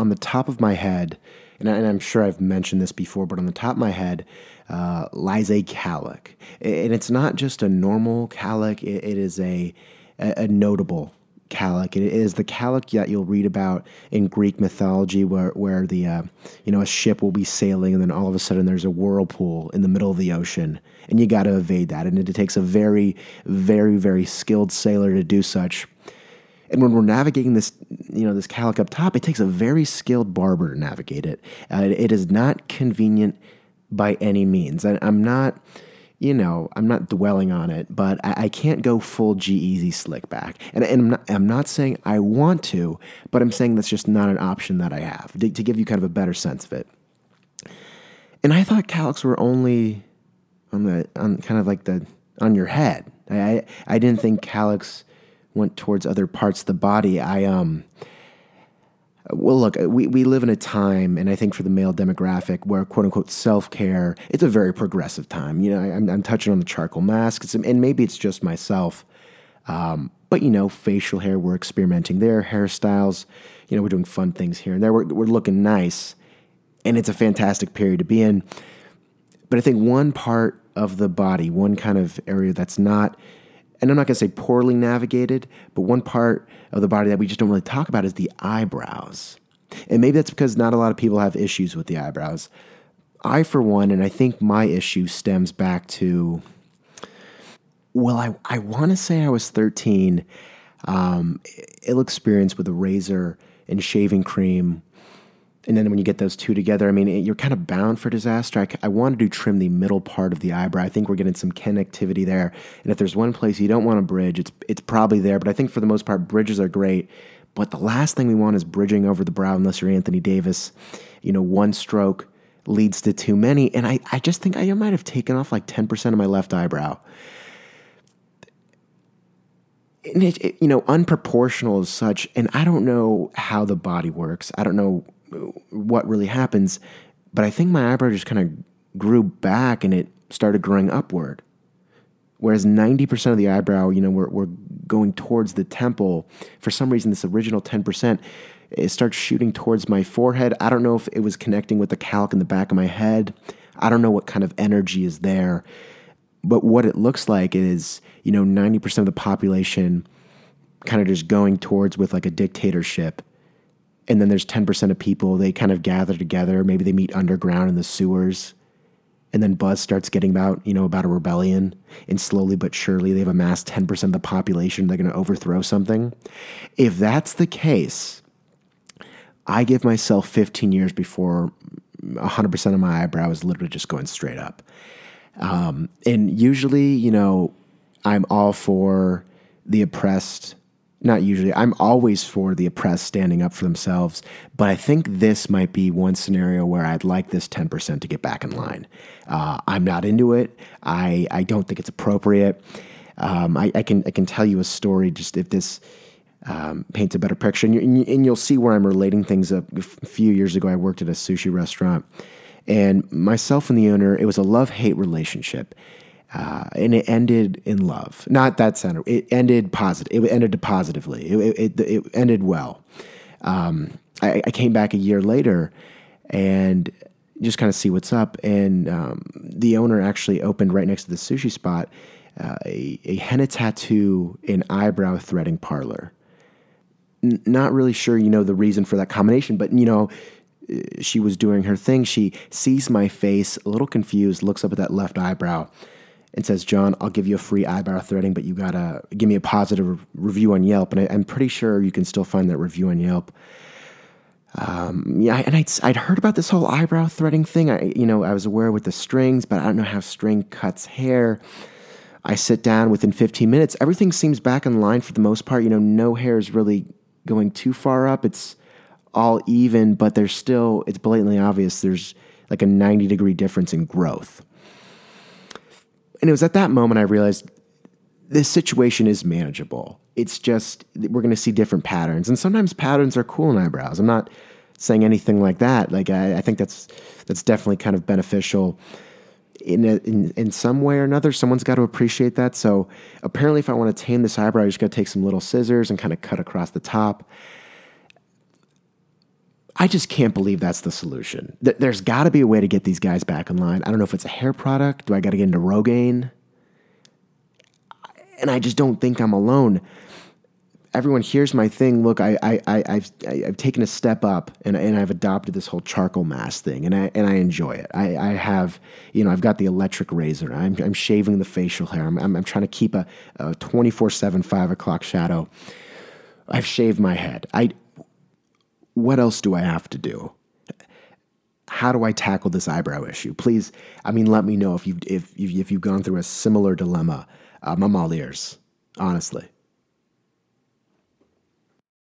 on the top of my head, and, I, am sure I've mentioned this before, but on the top of my head uh, lies a cowlick. And it's not just a normal cowlick, it, it is a, a, notable cowlick. It is the cowlick that you'll read about in Greek mythology, where where the uh, you know a ship will be sailing, and then all of a sudden there's a whirlpool in the middle of the ocean, and you got to evade that, and it takes a very, very, very skilled sailor to do such. And when we're navigating this, you know, this cowlick up top, it takes a very skilled barber to navigate it. Uh, it is not convenient by any means. I, I'm not you know, I'm not dwelling on it, but I, I can't go full G-Eazy slick back. And, and I'm, not, I'm not saying I want to, but I'm saying that's just not an option that I have to, to give you kind of a better sense of it. And I thought cowlicks were only on the on kind of like the on your head. I I didn't think cowlicks went towards other parts of the body. I um well, look, we, we live in a time, and I think for the male demographic, where quote unquote self care, it's a very progressive time. You know, I, am I'm touching on the charcoal mask, and maybe it's just myself, um, but you know, facial hair, we're experimenting there, hairstyles, you know, we're doing fun things here and there. We're, we're looking nice, and it's a fantastic period to be in. But I think one part of the body, one kind of area that's not and I'm not going to say poorly navigated, but one part of the body that we just don't really talk about is the eyebrows. And maybe that's because not a lot of people have issues with the eyebrows. I, for one, and I think my issue stems back to, well, I, I want to say I was 13, um, ill experience with a razor and shaving cream and then when you get those two together, I mean, you're kind of bound for disaster. I, I wanted to trim the middle part of the eyebrow. I think we're getting some connectivity there. And if there's one place you don't want to bridge, it's it's probably there. But I think for the most part, bridges are great. But the last thing we want is bridging over the brow, unless you're Anthony Davis. You know, one stroke leads to too many. And I, I just think I might have taken off like 10% of my left eyebrow. It, it, you know, unproportional as such. And I don't know how the body works. I don't know what really happens. But I think my eyebrow just kind of grew back and it started growing upward. Whereas 90% of the eyebrow, you know, we're, we're going towards the temple. For some reason, this original 10%, it starts shooting towards my forehead. I don't know if it was connecting with the cowlick in the back of my head. I don't know what kind of energy is there. But what it looks like is, you know, 90% of the population kind of just going towards with like a dictatorship and then there's 10% of people they kind of gather together. Maybe they meet underground in the sewers. And then buzz starts getting about you know about a rebellion. And slowly but surely they've amassed 10% of the population. They're going to overthrow something. If that's the case i give myself 15 years before 100% of my eyebrow is literally just going straight up. Um, and usually you know i'm all for the oppressed not usually. I'm always for the oppressed standing up for themselves, but I think this might be one scenario where I'd like this 10% to get back in line. Uh, I'm not into it. I, I don't think it's appropriate. Um, I, I, can I can tell you a story just if this um, paints a better picture, and, you, and you'll see where I'm relating things. Up a few years ago, I worked at a sushi restaurant, and myself and the owner, it was a love hate relationship. Uh, and it ended in love. Not that center. It ended positive. It ended positively. It, it, it ended well. Um, I, I, came back a year later and just kind of see what's up. And um, the owner actually opened right next to the sushi spot uh, a, a henna tattoo and eyebrow threading parlor. N- not really sure, you know, the reason for that combination, but you know, she was doing her thing. She sees my face, a little confused, looks up at that left eyebrow and says, John, I'll give you a free eyebrow threading, but you gotta give me a positive review on Yelp. And I, am pretty sure you can still find that review on Yelp. Um, yeah, and I'd, I'd heard about this whole eyebrow threading thing. I, you know, I was aware with the strings, but I don't know how string cuts hair. I sit down within 15 minutes. Everything seems back in line for the most part. You know, no hair is really going too far up. It's all even, but there's still, it's blatantly obvious there's like a 90 degree difference in growth. And it was at that moment I realized this situation is manageable. It's just we're going to see different patterns, and sometimes patterns are cool in eyebrows. I'm not saying anything like that. Like I, I think that's that's definitely kind of beneficial. In, a, in in some way or another, someone's got to appreciate that. So apparently, if I want to tame this eyebrow, I just got to take some little scissors and kind of cut across the top. I just can't believe that's the solution. There's got to be a way to get these guys back in line. I don't know if it's a hair product. Do I got to get into Rogaine? And I just don't think I'm alone. Everyone hears my thing. Look, I, I, I, I've, I've taken a step up and, and I've adopted this whole charcoal mask thing and I, and I enjoy it. I, I have, you know, I've got the electric razor. I'm, I'm shaving the facial hair. I'm, I'm, I'm trying to keep a 24 7, 5 o'clock shadow. I've shaved my head. I, what else do I have to do? How do I tackle this eyebrow issue? Please, I mean, let me know if you've if if you've gone through a similar dilemma. Um, I'm all ears, honestly.